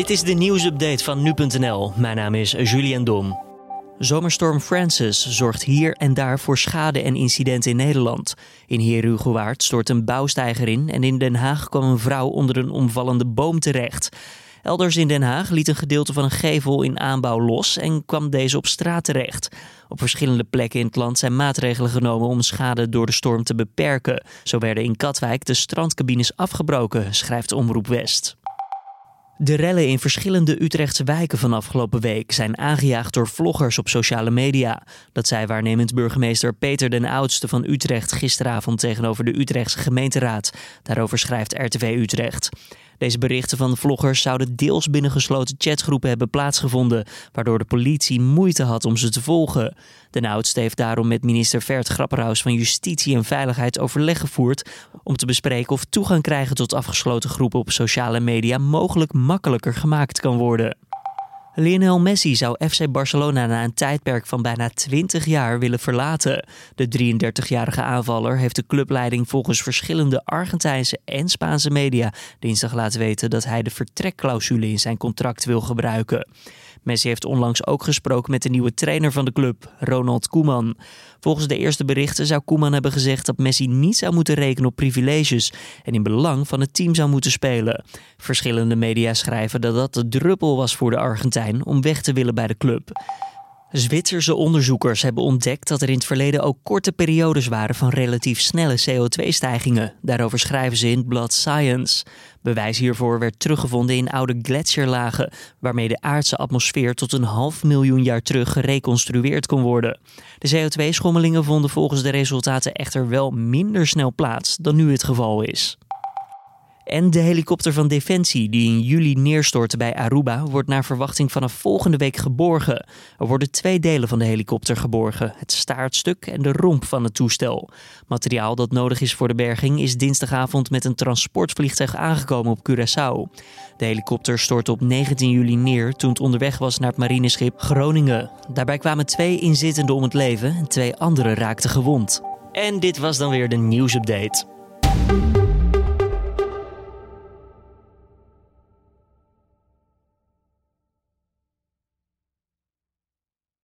Dit is de nieuwsupdate van nu.nl. Mijn naam is Julian Dom. Zomerstorm Francis zorgt hier en daar voor schade en incidenten in Nederland. In Herugewaard stort een bouwsteiger in en in Den Haag kwam een vrouw onder een omvallende boom terecht. Elders in Den Haag liet een gedeelte van een gevel in aanbouw los en kwam deze op straat terecht. Op verschillende plekken in het land zijn maatregelen genomen om schade door de storm te beperken. Zo werden in Katwijk de strandcabines afgebroken, schrijft Omroep West. De rellen in verschillende Utrechtse wijken van afgelopen week zijn aangejaagd door vloggers op sociale media. Dat zei waarnemend burgemeester Peter den Oudste van Utrecht gisteravond tegenover de Utrechtse gemeenteraad. Daarover schrijft RTV Utrecht. Deze berichten van vloggers zouden deels binnen gesloten chatgroepen hebben plaatsgevonden, waardoor de politie moeite had om ze te volgen. De oudste heeft daarom met minister Vert Grapperhaus van Justitie en Veiligheid overleg gevoerd om te bespreken of toegang krijgen tot afgesloten groepen op sociale media mogelijk makkelijker gemaakt kan worden. Lionel Messi zou FC Barcelona na een tijdperk van bijna 20 jaar willen verlaten. De 33-jarige aanvaller heeft de clubleiding volgens verschillende Argentijnse en Spaanse media dinsdag laten weten dat hij de vertrekclausule in zijn contract wil gebruiken. Messi heeft onlangs ook gesproken met de nieuwe trainer van de club, Ronald Koeman. Volgens de eerste berichten zou Koeman hebben gezegd dat Messi niet zou moeten rekenen op privileges en in belang van het team zou moeten spelen. Verschillende media schrijven dat dat de druppel was voor de Argentijn om weg te willen bij de club. Zwitserse onderzoekers hebben ontdekt dat er in het verleden ook korte periodes waren van relatief snelle CO2-stijgingen. Daarover schrijven ze in het blad Science. Bewijs hiervoor werd teruggevonden in oude gletsjerlagen, waarmee de aardse atmosfeer tot een half miljoen jaar terug gereconstrueerd kon worden. De CO2-schommelingen vonden volgens de resultaten echter wel minder snel plaats dan nu het geval is. En de helikopter van Defensie, die in juli neerstortte bij Aruba, wordt naar verwachting vanaf volgende week geborgen. Er worden twee delen van de helikopter geborgen: het staartstuk en de romp van het toestel. Materiaal dat nodig is voor de berging is dinsdagavond met een transportvliegtuig aangekomen op Curaçao. De helikopter stortte op 19 juli neer toen het onderweg was naar het marineschip Groningen. Daarbij kwamen twee inzittenden om het leven en twee anderen raakten gewond. En dit was dan weer de nieuwsupdate.